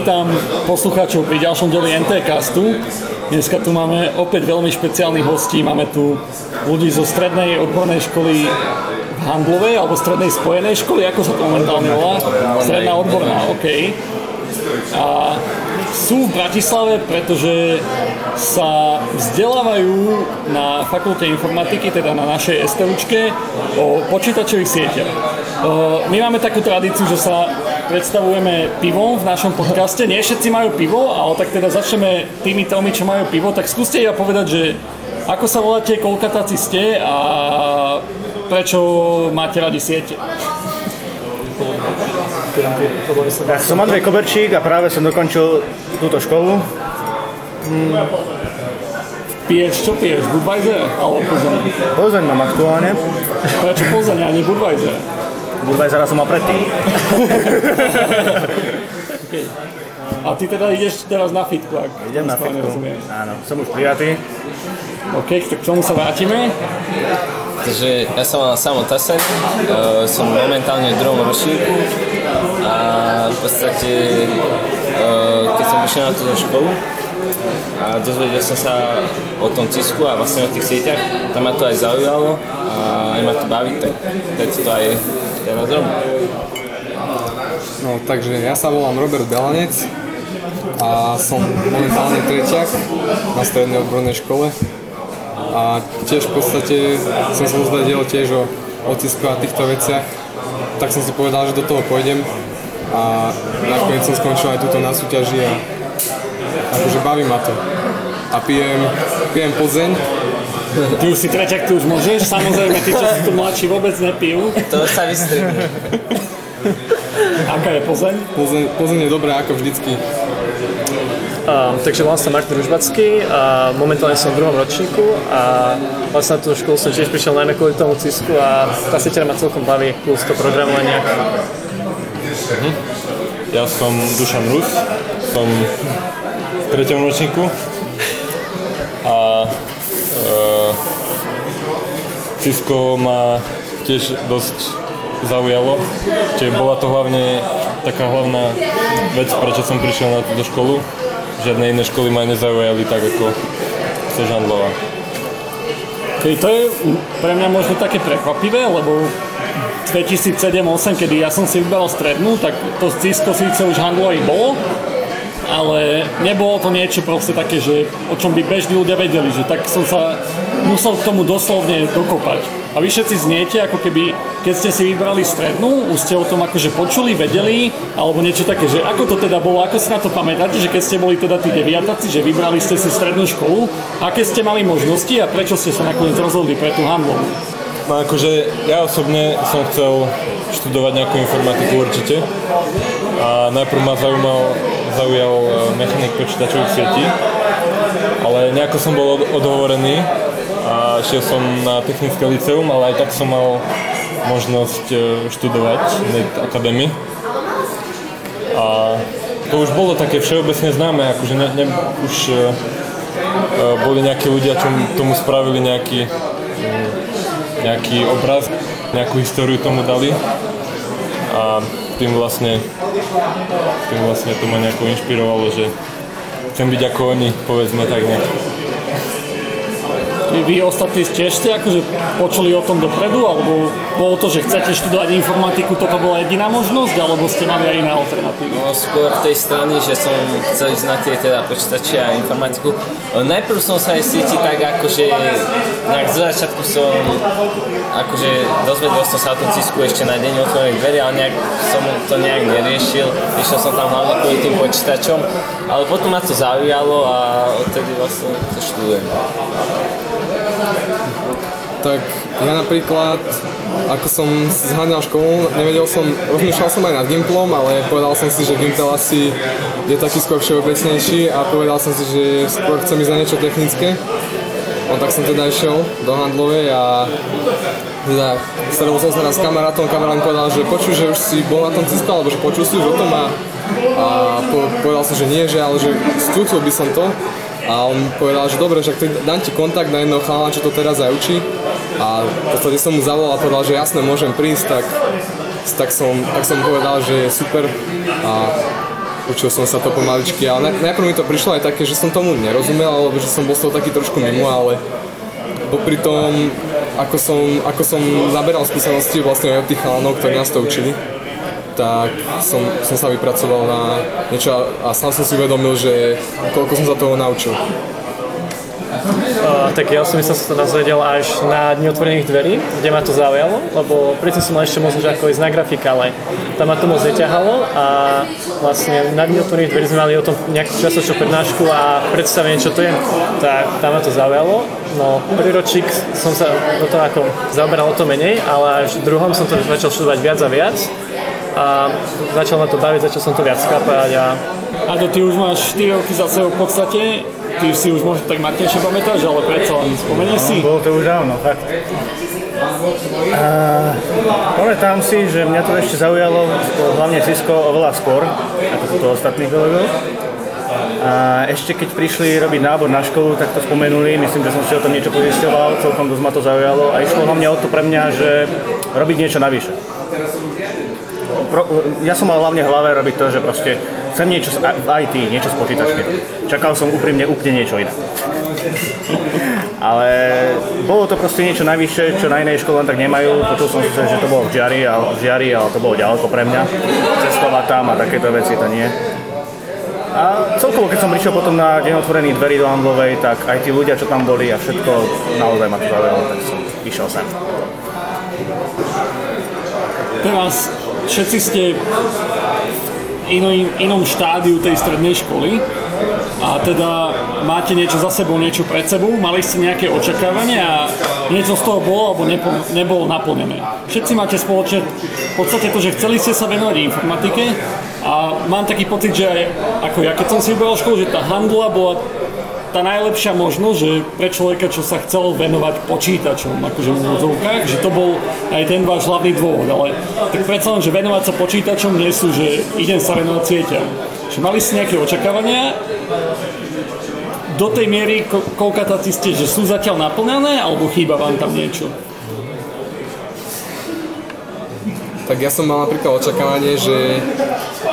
vítam poslucháčov pri ďalšom dieli NT Castu. Dneska tu máme opäť veľmi špeciálnych hostí. Máme tu ľudí zo strednej odbornej školy v Handlovej, alebo strednej spojenej školy, ako sa to momentálne volá? Stredná odborná, OK. A sú v Bratislave, pretože sa vzdelávajú na fakulte informatiky, teda na našej STUčke, o počítačových sieťach. My máme takú tradíciu, že sa predstavujeme pivom v našom podcaste. Nie všetci majú pivo, ale tak teda začneme tými tromi, čo majú pivo. Tak skúste ja povedať, že ako sa voláte, koľkatáci ste a prečo máte radi siete? Ja som Andrej Koberčík a práve som dokončil túto školu. Hmm. Piješ, čo piješ? Budweiser alebo Plzeň? Plzeň mám aktuálne. Prečo Plzeň a nie Budweiser? Budweisera som mal predtým. okay. A ty teda ideš teraz na fitku, ak Idem na fitku, rozumiem. áno, som už prijatý. OK, tak k tomu sa vrátime. Takže ja som mal Samo Tasen, uh, som momentálne v druhom ročníku a v podstate uh, keď som prišiel na túto školu a dozvedel som sa o tom Cisku a vlastne o tých sieťach, tam ma to aj zaujalo a aj ma to baví, tak teď to aj teraz robím. No, takže ja sa volám Robert Belanec a som momentálne treťak na strednej odbornej škole a tiež v podstate som sa dozvedel tiež o otisku a týchto veciach, tak som si povedal, že do toho pôjdem a nakoniec som skončil aj túto na súťaži a akože baví ma to. A pijem, pijem Plzeň. Ty už si treťak, ty už môžeš, samozrejme, tí, čo si tu mladší, vôbec nepijú. To sa vystrihne. Aká je Plzeň? Plzeň, Plzeň je dobrá ako vždycky. Um, takže volám sa Martin Ružbacký a momentálne som v druhom ročníku a vlastne na tú školu som tiež prišiel najmä kvôli tomu cisku a tá sieťara ma celkom baví, plus to programovanie. Uh-huh. Ja som Dušan Rus, som v treťom ročníku a uh, Cisco ma tiež dosť zaujalo, čiže bola to hlavne taká hlavná vec, prečo som prišiel na túto školu, žiadne iné školy ma nezaujali tak ako Sežandlova. Okay, to je pre mňa možno také prekvapivé, lebo 2007-2008, kedy ja som si vyberal strednú, tak to Cisco síce už handlový bolo, ale nebolo to niečo proste také, že o čom by bežní ľudia vedeli, že tak som sa musel k tomu doslovne dokopať. A vy všetci zniete, ako keby, keď ste si vybrali strednú, už ste o tom akože počuli, vedeli, alebo niečo také, že ako to teda bolo, ako si na to pamätáte, že keď ste boli teda tí deviataci, že vybrali ste si strednú školu, aké ste mali možnosti a prečo ste sa nakoniec rozhodli pre tú handlovú? No akože ja osobne som chcel študovať nejakú informatiku určite. A najprv ma zaujímal, zaujal e, mechanik počítačových sietí, ale nejako som bol odhovorený a šiel som na technické liceum, ale aj tak som mal možnosť e, študovať Net Academy. A to už bolo také všeobecne známe, akože ne, ne, už uh, boli nejakí ľudia, čo tomu spravili nejaký, um, nejaký obraz, nejakú históriu tomu dali a tým vlastne, tým vlastne to ma nejako inšpirovalo, že chcem byť ako oni, povedzme tak nejak. Vy, vy ostatní tiež ste akože počuli o tom dopredu, alebo bolo to, že chcete študovať informatiku, toto bola jediná možnosť, alebo ste mali aj iné alternatívy? No skôr v tej strany, že som chcel ísť na tie teda počítače a informatiku. Najprv som sa aj cítil tak akože nejak z začiatku som akože dozvedel som sa o tom cisku ešte na deň otvorených dverí, ale nejak som to nejak neriešil. Išiel som tam hlavne kvôli tým počítačom, ale potom ma to zaujalo a odtedy vlastne to študujem. Tak ja napríklad, ako som zháňal školu, nevedel som, rozmýšľal som aj nad Gimplom, ale povedal som si, že Gimpel asi je taký skôr všeobecnejší a povedal som si, že skôr chcem ísť na niečo technické. No tak som teda išiel do handlovej a teda stretol som sa s kamarátom, kamarát mi povedal, že počuj, že už si bol na tom Cisco, alebo že počul si už o tom a, a po, povedal som, že nie, že ale že skúsil by som to a on povedal, že dobre, že dám ti kontakt na jedného chalana, čo to teraz aj učí. A v podstate som mu zavolal a povedal, že jasne, môžem prísť, tak, tak, som, tak som povedal, že je super. A učil som sa to pomaličky, ale najprv mi to prišlo aj také, že som tomu nerozumel, alebo že som bol z toho taký trošku mimo, ale popri tom, ako som, ako som naberal skúsenosti vlastne od tých chalanov, ktorí nás to učili, tak som, som sa vypracoval na niečo a, a sám som si uvedomil, že koľko som sa toho naučil. Uh, tak ja som sa to dozvedel až na Dni otvorených dverí, kde ma to zaujalo, lebo predtým som mal ešte možnosť ako ísť na grafika, ale tam ma to moc neťahalo a vlastne na Dni otvorených dverí sme mali o tom nejakú časočnú prednášku a predstavenie, čo to je, tak tam ma to zaujalo. No, prvý ročík som sa do toho ako zaoberal o to menej, ale až v druhom som to začal študovať viac a viac a začal ma to baviť, začal som to viac chápať a A to ty už máš 4 roky za sebou v podstate, ty si už možno tak matnejšie pamätáš, ale predsa len spomenieš si. Bolo to už dávno, fakt. A, pamätám si, že mňa to ešte zaujalo hlavne Cisco oveľa skôr, ako to ostatní kolegov. A ešte keď prišli robiť nábor na školu, tak to spomenuli, myslím, že som si o tom niečo pozisťoval, celkom dosť ma to zaujalo a išlo hlavne o to pre mňa, že robiť niečo navyše. Ja som mal hlavne v hlave robiť to, že proste chcem niečo z IT, niečo s počítačmi. Čakal som úprimne úplne niečo iné. Ale bolo to proste niečo najvyššie, čo na inej škole len tak nemajú. Počul som si, že to bolo v Žiari, ale, v Žiari, ale to bolo ďaleko pre mňa. Cestovať tam a takéto veci to nie. A celkovo, keď som prišiel potom na deň otvorených dverí do Handlovej, tak aj tí ľudia, čo tam boli a všetko, naozaj ma to tak som išiel sem. Teraz všetci ste inom, inom štádiu tej strednej školy a teda máte niečo za sebou, niečo pred sebou, mali ste nejaké očakávania a niečo z toho bolo alebo nepo, nebolo naplnené. Všetci máte spoločne v podstate to, že chceli ste sa venovať informatike a mám taký pocit, že aj ako ja keď som si vybral školu, že tá handla bola tá najlepšia možnosť, že pre človeka, čo sa chcel venovať počítačom, akože v úvodzovkách, že to bol aj ten váš hlavný dôvod, ale tak predsa len, že venovať sa počítačom nie sú, že idem sa venovať sieťam. Že mali ste nejaké očakávania, do tej miery, ko- koľkatáci ste, že sú zatiaľ naplnené, alebo chýba vám tam niečo? Tak ja som mal napríklad očakávanie, že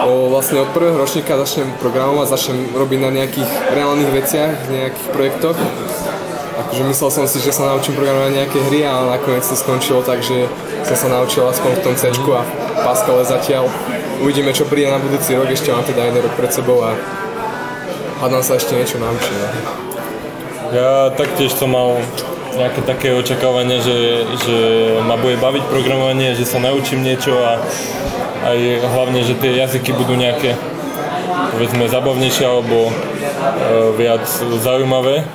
vlastne od prvého ročníka začnem programovať, začnem robiť na nejakých reálnych veciach, nejakých projektoch. Akože myslel som si, že sa naučím programovať nejaké hry, ale nakoniec to skončilo tak, že som sa naučil aspoň v tom C a Pascale zatiaľ. Uvidíme, čo príde na budúci rok, ešte mám teda jeden rok pred sebou a hádam sa ešte niečo naučím. No. Ja taktiež som mal nejaké také očakávanie, že, že ma bude baviť programovanie, že sa naučím niečo a aj hlavne, že tie jazyky budú nejaké povedzme zabavnejšie alebo e, viac zaujímavé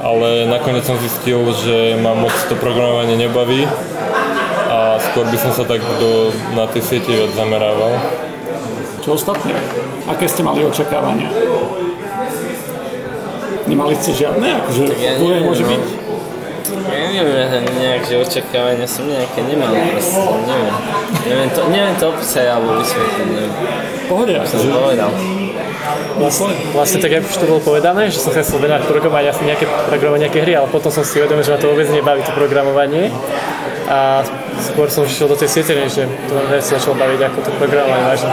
ale nakoniec som zistil, že ma moc to programovanie nebaví a skôr by som sa tak do, na tie siete viac zamerával. Čo ostatné? Aké ste mali očakávania? Nemali ste žiadne? Akože ja môže no. byť? Ja neviem, nejak, že očakávania som nejaké nemal proste, neviem. Neviem to, neviem to opísať alebo vysvetliť, neviem. Pohode, Som akože povedal. Vlastne, vlastne tak, ako už to bolo povedané, že som sa chcel venovať programovať asi nejaké, programovať nejaké hry, ale potom som si uvedomil, že ma to vôbec nebaví, to programovanie. A skôr som šiel do tej siete, než že to ma sa začalo baviť ako to programovanie vážne.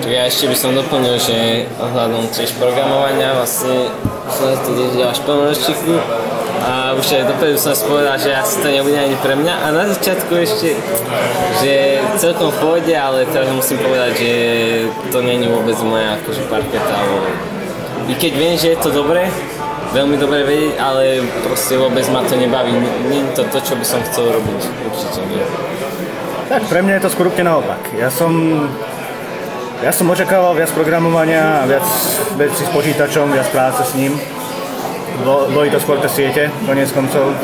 Tak ja ešte by som doplnil, že ohľadom tiež programovania vlastne som sa to dozvedel až po ročníku a už aj dopredu som si povedal, že asi to nebude ani pre mňa a na začiatku ešte, že celkom v pohode, ale teraz musím povedať, že to není vôbec moja akože parketa, alebo i keď viem, že je to dobré, veľmi dobre vedieť, ale proste vôbec ma to nebaví. Nie je to to, čo by som chcel robiť. Určite nie. Tak pre mňa je to skôr úplne naopak. Ja som, ja som očakával viac programovania viac vecí s počítačom, viac práce s ním. Bo- Boli to skôr tie siete, konec koncov,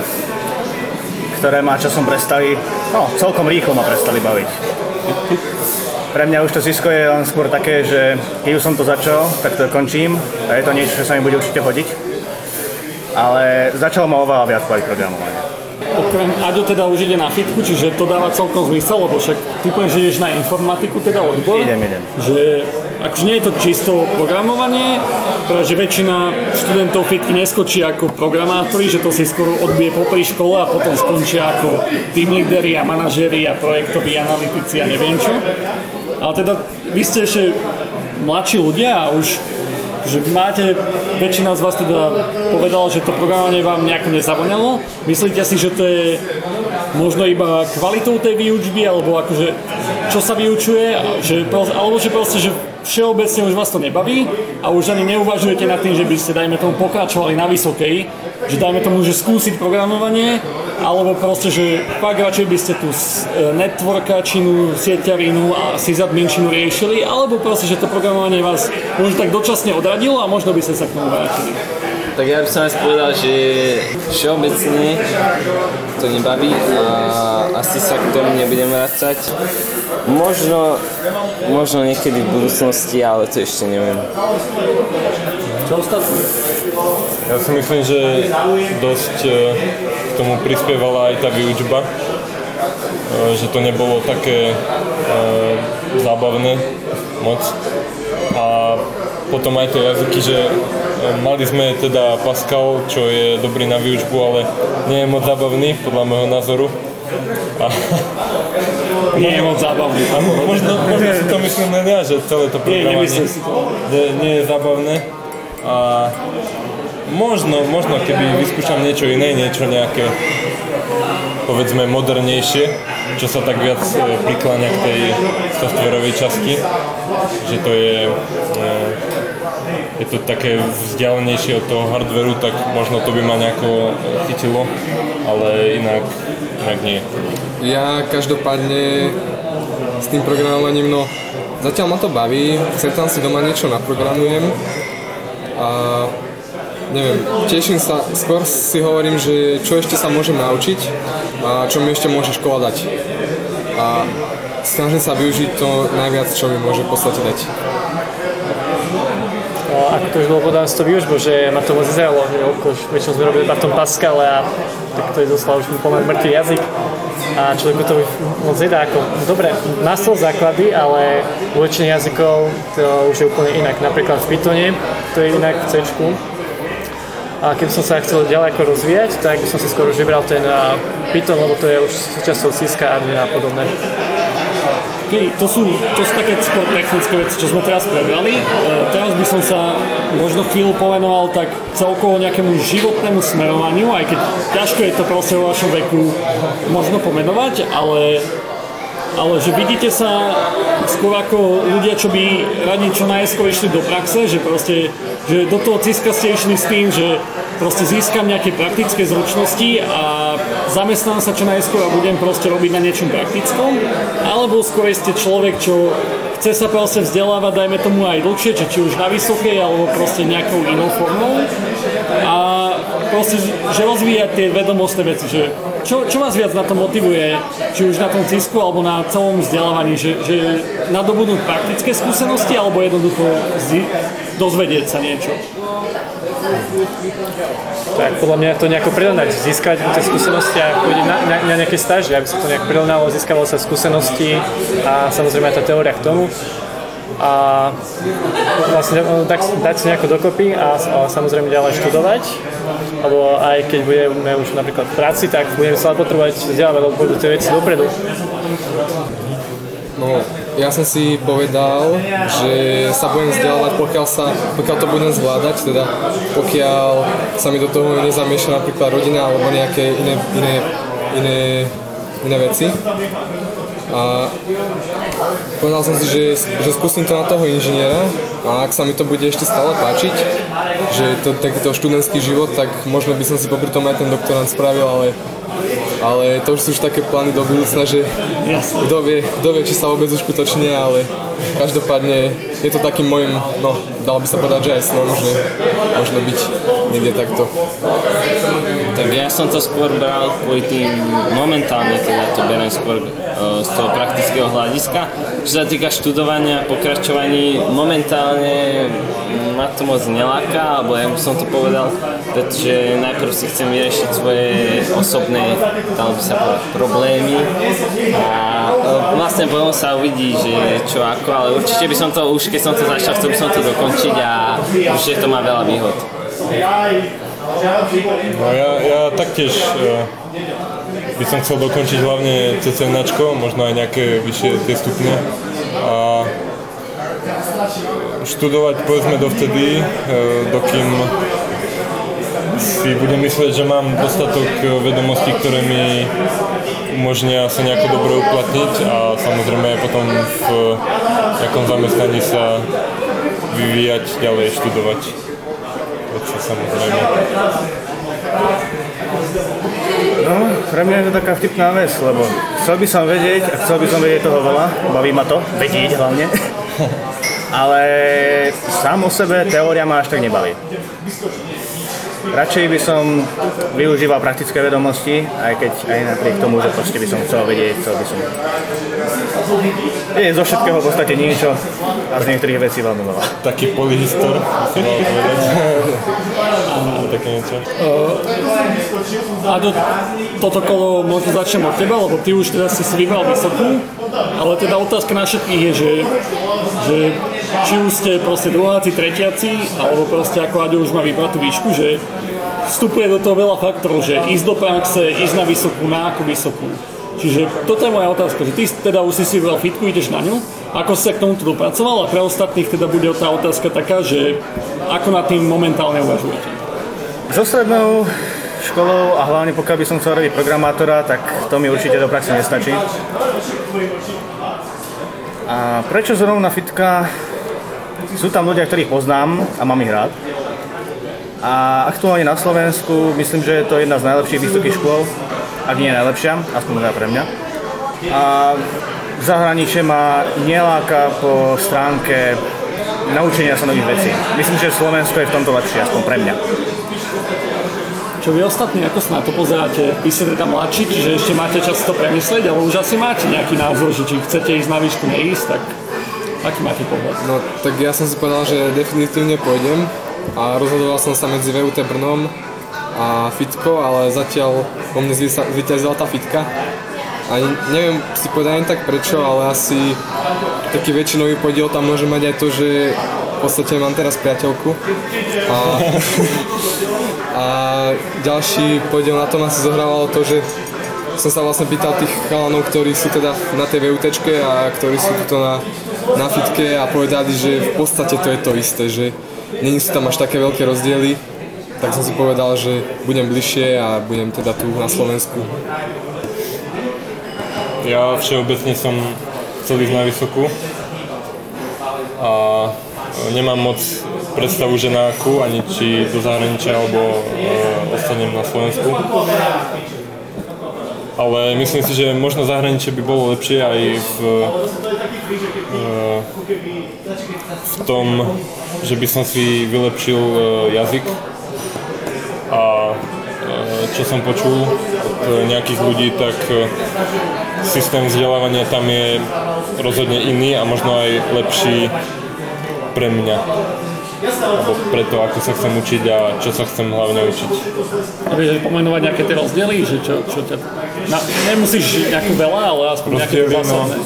ktoré ma časom prestali, no celkom rýchlo ma prestali baviť. Pre mňa už to Cisco je len skôr také, že keď už som to začal, tak to končím a je to niečo, čo sa mi bude určite hodiť. Ale začalo ma oveľa viac baviť programovanie. Okrem Aďo teda už ide na fitku, čiže to dáva celkom zmysel, lebo však ty povieš, že ideš na informatiku, teda odbor. Idem, idem. Že akože nie je to čisto programovanie, pretože väčšina študentov fitky neskočí ako programátori, že to si skoro odbije popri škole a potom skončia ako team leaderi a manažeri a projektoví analytici a neviem čo. Ale teda vy ste ešte mladší ľudia a už že máte, väčšina z vás teda povedala, že to programovanie vám nejako nezavoňalo. Myslíte si, že to je možno iba kvalitou tej výučby, alebo akože čo sa vyučuje, že, alebo že proste, že všeobecne už vás to nebaví a už ani neuvažujete nad tým, že by ste, dajme tomu, pokračovali na vysokej, že dajme tomu, že skúsiť programovanie, alebo proste, že fakt radšej by ste tú e, networkačinu, sieťarinu a sysadminčinu riešili, alebo proste, že to programovanie vás možno tak dočasne odradilo a možno by ste sa k tomu vrátili. Tak ja by som aj povedal, že všeobecne to nebaví a asi sa k tomu nebudem vrácať. Možno, možno niekedy v budúcnosti, ale to ešte neviem. Čo ostatné? Ja si myslím, že dosť e, tomu prispievala aj tá výučba, e, že to nebolo také e, zábavné moc. A potom aj tie jazyky, že mali sme teda Pascal, čo je dobrý na výučbu, ale nie je moc zábavný, podľa môjho názoru. A, nie je moc zábavný. A možno, možno si to myslím len ja, že celé to programovanie nie, nie, nie je zábavné. A možno, možno keby vyskúšam niečo iné, niečo nejaké povedzme modernejšie, čo sa tak viac e, prikláňa k tej softwarovej časti, že to je e, je to také vzdialenejšie od toho hardveru, tak možno to by ma nejako chytilo, ale inak, inak nie. Ja každopádne s tým programovaním, no zatiaľ ma to baví, sem tam si doma niečo naprogramujem a neviem, teším sa, skôr si hovorím, že čo ešte sa môžem naučiť a čo mi ešte môže škola dať. A snažím sa využiť to najviac, čo mi môže v podstate dať. No, ako to už bolo povedané s tou že ma to moc zaujalo, väčšinou sme robili iba v tom Pascale a tak to je doslova už pomer mŕtvý jazyk a človeku to moc nedá ako, dobre, nastol základy, ale u väčšiny jazykov to už je úplne inak. Napríklad v Pythone to je inak v C. A keby som sa chcel ďalej ako rozvíjať, tak by som si skôr už vybral ten Python, lebo to je už súčasťou Ciska, a podobné. To sú, to sú také skôr technické veci, čo sme teraz prebrali. E, teraz by som sa možno chvíľu povenoval tak celkovo nejakému životnému smerovaniu, aj keď ťažko je to proste vo vašom veku možno pomenovať, ale ale že vidíte sa skôr ako ľudia, čo by radi čo najskôr išli do praxe, že proste, že do toho ciska ste išli s tým, že proste získam nejaké praktické zručnosti a zamestnám sa čo najskôr a budem proste robiť na niečom praktickom, alebo skôr ste človek, čo chce sa proste vzdelávať, dajme tomu aj dlhšie, či, či už na vysokej, alebo proste nejakou inou formou? A proste, že rozvíjať tie vedomostné veci, že čo, čo vás viac na to motivuje, či už na tom cisku alebo na celom vzdelávaní, že, že nadobudnúť praktické skúsenosti alebo jednoducho zi, dozvedieť sa niečo? Tak podľa mňa to nejako prirovnať, získať tie skúsenosti a chodiť na, na, na nejaké stáže, aby sa to nejak prirovnalo, získavalo sa skúsenosti a samozrejme aj tá teória k tomu. A vlastne dať, dať si nejako dokopy a, a samozrejme ďalej študovať alebo aj keď budeme už napríklad v práci, tak budeme sa potrebovať vzdelávať, lebo budú tie veci dopredu. No, ja som si povedal, že sa budem vzdelávať, pokiaľ, sa, pokiaľ to budem zvládať, teda pokiaľ sa mi do toho nezamieša napríklad rodina alebo nejaké iné, iné, iné, iné veci. A povedal som si, že, že skúsim to na toho inžiniera a ak sa mi to bude ešte stále páčiť, že to takýto študentský život, tak možno by som si popri tom aj ten doktorant spravil, ale ale to už sú už také plány do budúcna, že kto vie, kto vie, či sa vôbec uskutočnia, ale každopádne je to takým môjim, no, dalo by sa povedať, že aj snom, že možno byť niekde takto. Tak ja som to skôr bral kvôli tým momentálne, teda to beriem skôr z toho praktického hľadiska. Čo sa týka študovania, pokračovaní, momentálne ma to moc neláka, alebo ja by som to povedal, pretože najprv si chcem vyriešiť svoje osobné, dalo by sa povedať, problémy a uh, vlastne potom sa uvidí, že čo ako, ale určite by som to, už keď som to začal, chcel by som to dokončiť a určite to má veľa výhod. No ja, ja taktiež uh, by som chcel dokončiť hlavne CCNAčko, možno aj nejaké vyššie tie stupne. A študovať povedzme dovtedy, e, dokým si budem myslieť, že mám dostatok vedomostí, ktoré mi umožnia sa nejako dobre uplatniť a samozrejme potom v nejakom zamestnaní sa vyvíjať, ďalej študovať veci samozrejme. No, pre mňa je to taká vtipná vec, lebo chcel by som vedieť, a chcel by som vedieť toho veľa, baví ma to, vedieť hlavne, ale sám o sebe teória ma až tak nebaví. Radšej by som využíval praktické vedomosti, aj keď aj napriek tomu, že proste by som chcel vedieť, chcel by som je zo všetkého v podstate niečo a z niektorých vecí veľmi veľa. Taký polyhistor, povedať. Také niečo. A do, toto kolo možno začnem od teba, lebo ty už teda si si vybral vysokú, ale teda otázka na všetkých je, že, že či už ste proste druháci, tretiaci, alebo proste ako Aďo už má vybrať tú výšku, že vstupuje do toho veľa faktorov, že ísť do praxe, ísť na vysokú, na akú vysokú. Čiže toto je moja otázka, že ty teda už si si vybral fitku, ideš na ňu, ako si sa k tomuto dopracoval a pre ostatných teda bude tá otázka taká, že ako nad tým momentálne uvažujete. So strednou školou a hlavne pokiaľ by som chcel robiť programátora, tak to mi určite do praxe nestačí. A prečo zrovna fitka? Sú tam ľudia, ktorých poznám a mám ich rád. A aktuálne na Slovensku myslím, že je to jedna z najlepších vysokých škôl, ak nie najlepšia, aspoň teda pre mňa. A zahraničie ma neláka po stránke naučenia sa nových vecí. Myslím, že Slovensko je v tomto lepšie, aspoň pre mňa. Čo vy ostatní, ako sa na to pozeráte? Vy ste teda mladší, čiže ešte máte čas to premyslieť, ale už asi máte nejaký názor, že či chcete ísť na výšku, neísť, tak aký máte pohľad? No tak ja som si povedal, že definitívne pôjdem a rozhodoval som sa medzi VUT Brnom a Fitko, ale zatiaľ po mne zvyťazila tá Fitka. A neviem si povedať ani tak prečo, ale asi taký väčšinový podiel tam môže mať aj to, že v podstate mám teraz priateľku. A, a ďalší podiel na tom asi zohrávalo to, že som sa vlastne pýtal tých chalanov, ktorí sú teda na tej VUT a ktorí sú tu na, na fitke a povedali, že v podstate to je to isté, že není sú tam až také veľké rozdiely, tak som si povedal, že budem bližšie a budem teda tu na Slovensku. Ja všeobecne som chcel ísť na vysokú a nemám moc predstavu, že na akú, ani či do zahraničia, alebo e, ostanem na Slovensku. Ale myslím si, že možno zahraničie by bolo lepšie aj v, e, v tom, že by som si vylepšil e, jazyk a čo som počul od nejakých ľudí, tak systém vzdelávania tam je rozhodne iný a možno aj lepší pre mňa. Alebo pre to, ako sa chcem učiť a čo sa chcem hlavne učiť. A vieš pomenovať nejaké tie rozdiely, že čo, čo ťa... Na, nemusíš nejakú veľa, ale aspoň nejaké Proste viem, no. zásadné.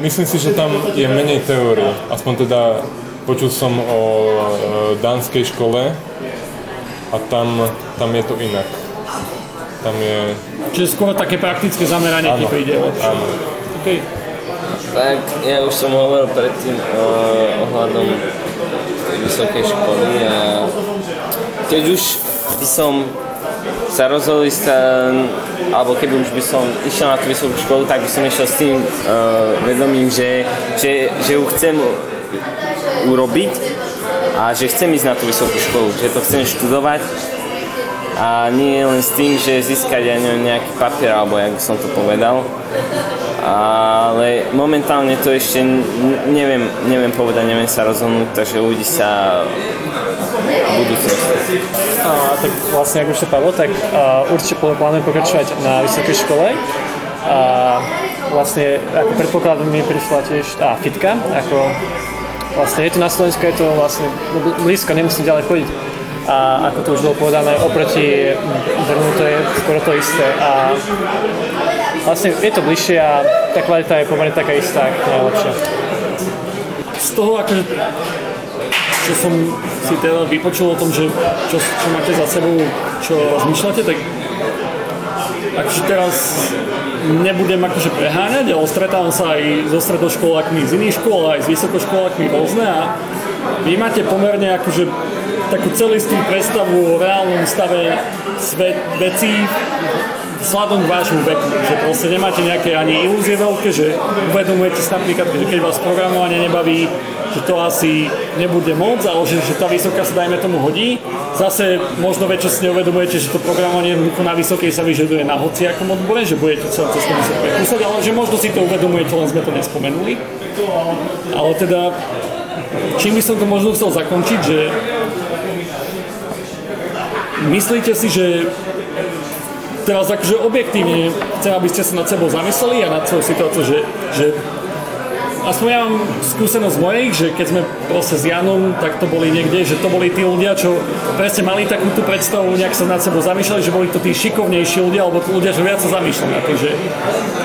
Myslím si, že tam je menej teórie. Aspoň teda počul som o e, dánskej škole a tam, tam je to inak. Tam je... Čiže skôr také praktické zameranie ti príde. áno. Okay. Tak ja už som hovoril predtým uh, ohľadom tej vysokej školy a keď už by som sa rozhodol ísť, eh, alebo keď už by som išiel na tú vysokú školu, tak by som išiel s tým uh, vedomím, že, že, že ju chcem urobiť a že chcem ísť na tú vysokú školu, že to chcem študovať a nie len s tým, že získať ja nejaký papier, alebo jak by som to povedal. Ale momentálne to ešte neviem, neviem povedať, neviem sa rozhodnúť, takže uvidí sa v budúcnosti. A, tak vlastne, ako už to Pavlo, tak a, určite plánujem pokračovať na vysokej škole. A vlastne, ako predpoklad mi prišla tiež tá fitka, ako vlastne je to na Slovensku, je to vlastne blízko, nemusím ďalej chodiť. A ako to už bolo povedané, oproti Brnu to je skoro to isté. A vlastne je to bližšie a tá kvalita je pomerne taká istá, ako najlepšia. Z toho, akože, čo som si teda vypočul o tom, že čo, čo máte za sebou, čo rozmýšľate, tak akože teraz nebudem akože preháňať, ale stretávam sa aj so stredoškolákmi z iných škôl, aj s vysokoškolákmi rôzne a vy máte pomerne akože takú celistú predstavu o reálnom stave svet, vecí vzhľadom k vášmu veku, že proste nemáte nejaké ani ilúzie veľké, že uvedomujete si napríklad, že keď vás programovanie nebaví, že to asi nebude moc, ale že, že tá vysoká sa dajme tomu hodí. Zase možno väčšie si neuvedomujete, že to programovanie na vysokej sa vyžaduje na hociakom odbore, že budete sa cez to vysoké kúsať, ale že možno si to uvedomujete, len sme to nespomenuli. Ale teda, čím by som to možno chcel zakončiť, že myslíte si, že teraz akože objektívne chcem, aby ste sa nad sebou zamysleli a nad svojou situáciu, že, že aspoň ja mám skúsenosť mojich, že keď sme proste s Janom, tak to boli niekde, že to boli tí ľudia, čo presne mali takú tú predstavu, nejak sa nad sebou zamýšľali, že boli to tí šikovnejší ľudia, alebo tí ľudia, že viac sa zamýšľali. Akože,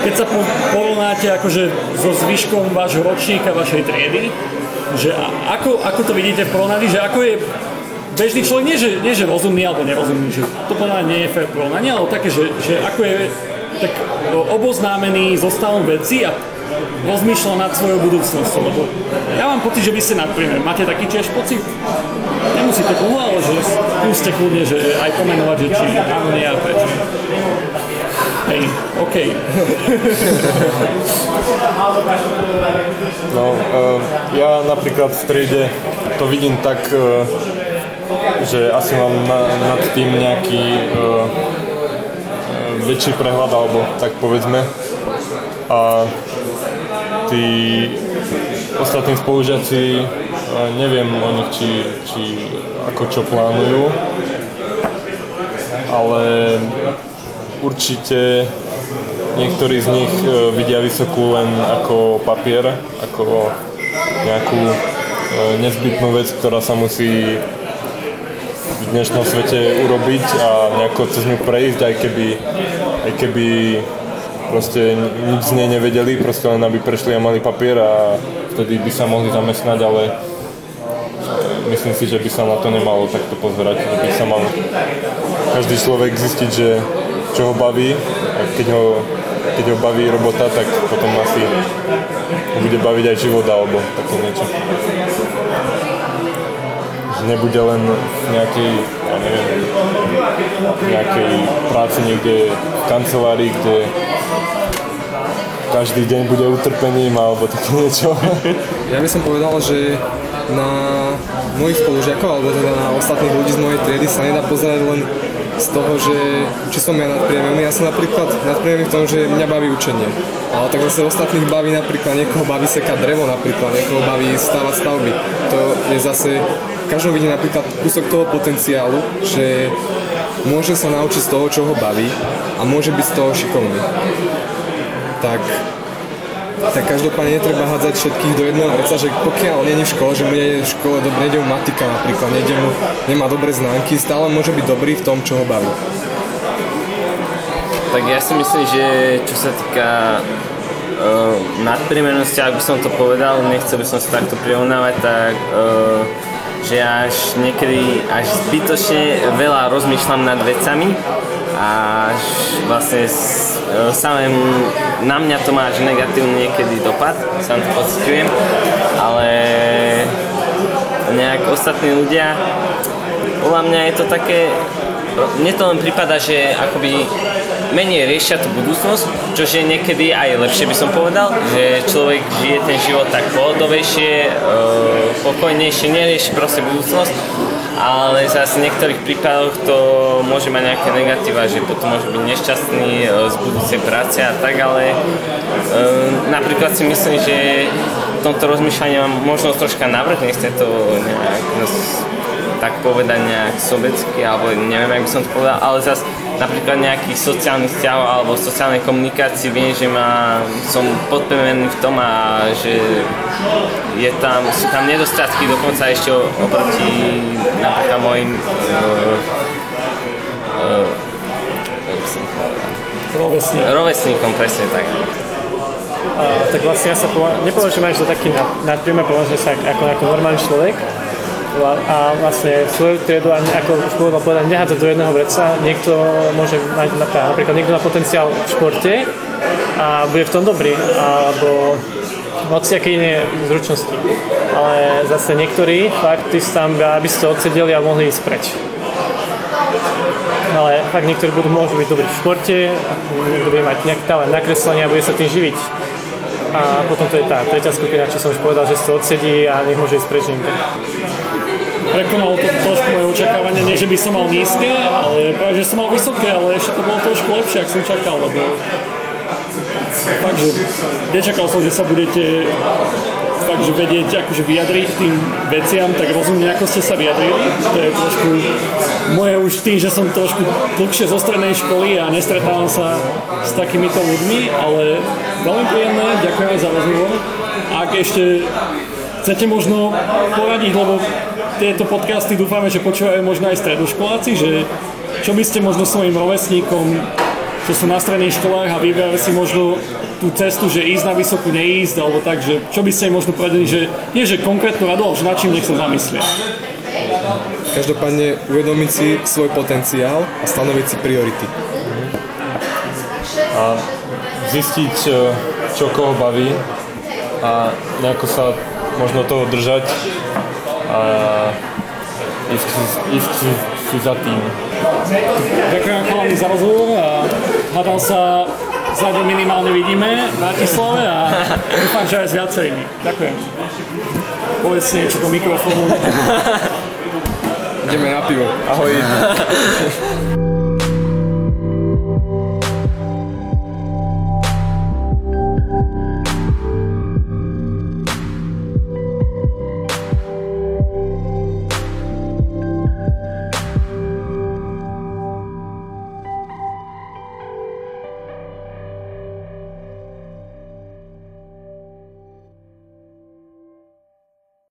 keď sa porovnáte akože so zvyškom vášho ročníka, vašej triedy, že ako, ako to vidíte v porovnaní, že ako je bežný človek, nie že, nie že rozumný alebo nerozumný, že to podľa nie je fair porovnanie, ale také, že, že ako je tak oboznámený so stavom veci a rozmýšľa nad svojou budúcnosťou, lebo ja mám pocit, že vy ste nadpriemer. Máte taký tiež pocit? Nemusíte koho, ale že skúste kľudne, že aj pomenovať, že či áno, nie a prečo. Hej, OK. No, uh, ja napríklad v triede to vidím tak, uh, že asi mám na, nad tým nejaký uh, väčší prehľad, alebo tak povedzme. A tí ostatní spolužiaci, neviem o nich, či, či ako čo plánujú, ale určite niektorí z nich vidia vysokú len ako papier, ako nejakú nezbytnú vec, ktorá sa musí dnešnom svete urobiť a nejako cez ňu prejsť, aj keby, aj keby proste nič z nej nevedeli, proste len aby prešli a mali papier a vtedy by sa mohli zamestnať, ale myslím si, že by sa na to nemalo takto pozerať, že by sa mal každý človek zistiť, že čo ho baví a keď ho, keď ho baví robota, tak potom asi bude baviť aj život alebo také niečo. Nebude len v nejakej, ja neviem, nejakej práci niekde v kancelárii, kde každý deň bude utrpením alebo také niečo. Ja by som povedal, že na mojich spolužiakov alebo teda na ostatných ľudí z mojej triedy sa nedá pozerať len z toho, že či som ja nadpriemerný. Ja som napríklad nadpriemerný v tom, že mňa baví učenie. Ale tak zase ostatných baví napríklad, niekoho baví sekať drevo napríklad, niekoho baví stavať stavby. To je zase, každý vidí napríklad kúsok toho potenciálu, že môže sa naučiť z toho, čo ho baví a môže byť z toho šikovný tak tak každopádne netreba hádzať všetkých do jedného vreca, že pokiaľ nie je v škole, že mu je v škole dobre, nejde mu matika napríklad, nejde mu, nemá dobré známky, stále môže byť dobrý v tom, čo ho baví. Tak ja si myslím, že čo sa týka uh, nadprimernosti, ak by som to povedal, nechcel by som sa takto prirovnávať, tak uh, že až niekedy až zbytočne veľa rozmýšľam nad vecami a až vlastne E, samé na mňa to má až negatívny niekedy dopad, sám to pocitujem, ale nejak ostatní ľudia, podľa mňa je to také, mne to len prípada, že akoby menej riešia tú budúcnosť, čo je niekedy aj lepšie by som povedal, že človek žije ten život tak pohodovejšie, e, pokojnejšie, nerieši proste budúcnosť ale zase v niektorých prípadoch to môže mať nejaké negatíva, že potom môže byť nešťastný e, z budúcej práce a tak, ale e, napríklad si myslím, že v tomto rozmýšľaní mám možnosť troška navrh, nechce to nejak tak povedať nejak sobecky, alebo neviem, ako by som to povedal, ale zase napríklad nejakých sociálnych vzťahov alebo sociálnej komunikácii viem, že ma, som podporený v tom a že je tam, sú tam nedostatky dokonca ešte oproti napríklad mojim uh, uh, rovesníkom, presne tak. Uh, tak vlastne ja sa nepovažujem až za taký nadpriemer, považujem sa ako, ako normálny človek, a vlastne svoju triedu, ako už povedal povedať, nehádzať do jedného vreca. Niekto môže mať napríklad niekto má potenciál v športe a bude v tom dobrý, alebo hociaké iné zručnosti. Ale zase niektorí fakt si tam, aby ste odsedeli a mohli ísť preč. Ale fakt niektorí budú, môžu byť dobrí v športe, niekto bude mať nejaký talent nakreslenia a bude sa tým živiť. A potom to je tá tretia skupina, čo som už povedal, že to odsedí a nech môže ísť preč. Prekonalo to trošku moje očakávanie, nie že by som mal nízke, ale že som mal vysoké, ale ešte to bolo trošku lepšie, ako som čakal, lebo fakt, že nečakal som, že sa budete fakt, že vedieť akože vyjadriť tým veciam, tak rozumne, ako ste sa vyjadrili. To je trošku moje už tým, že som trošku dlhšie zo strednej školy a nestretávam sa s takýmito ľuďmi, ale veľmi príjemné, ďakujem aj za rozhovor. Ak ešte chcete možno poradiť, lebo tieto podcasty dúfame, že počúvajú možno aj stredoškoláci, že čo by ste možno svojim rovesníkom, čo sú na stredných školách a vyberajú si možno tú cestu, že ísť na vysokú, neísť, alebo tak, že čo by ste im možno poradili, že nie, že konkrétnu radu, ale že na čím nech sa zamyslia. Každopádne uvedomiť si svoj potenciál a stanoviť si priority. zistiť, e, čo koho baví a nejako sa možno toho držať a ísť, ísť si, za tým. Ďakujem chalani za rozhovor a hádam sa za deň minimálne vidíme v Bratislave a dúfam, že aj s viacerými. Ďakujem. Povedz si niečo do mikrofónu. Ideme na pivo. Ahoj.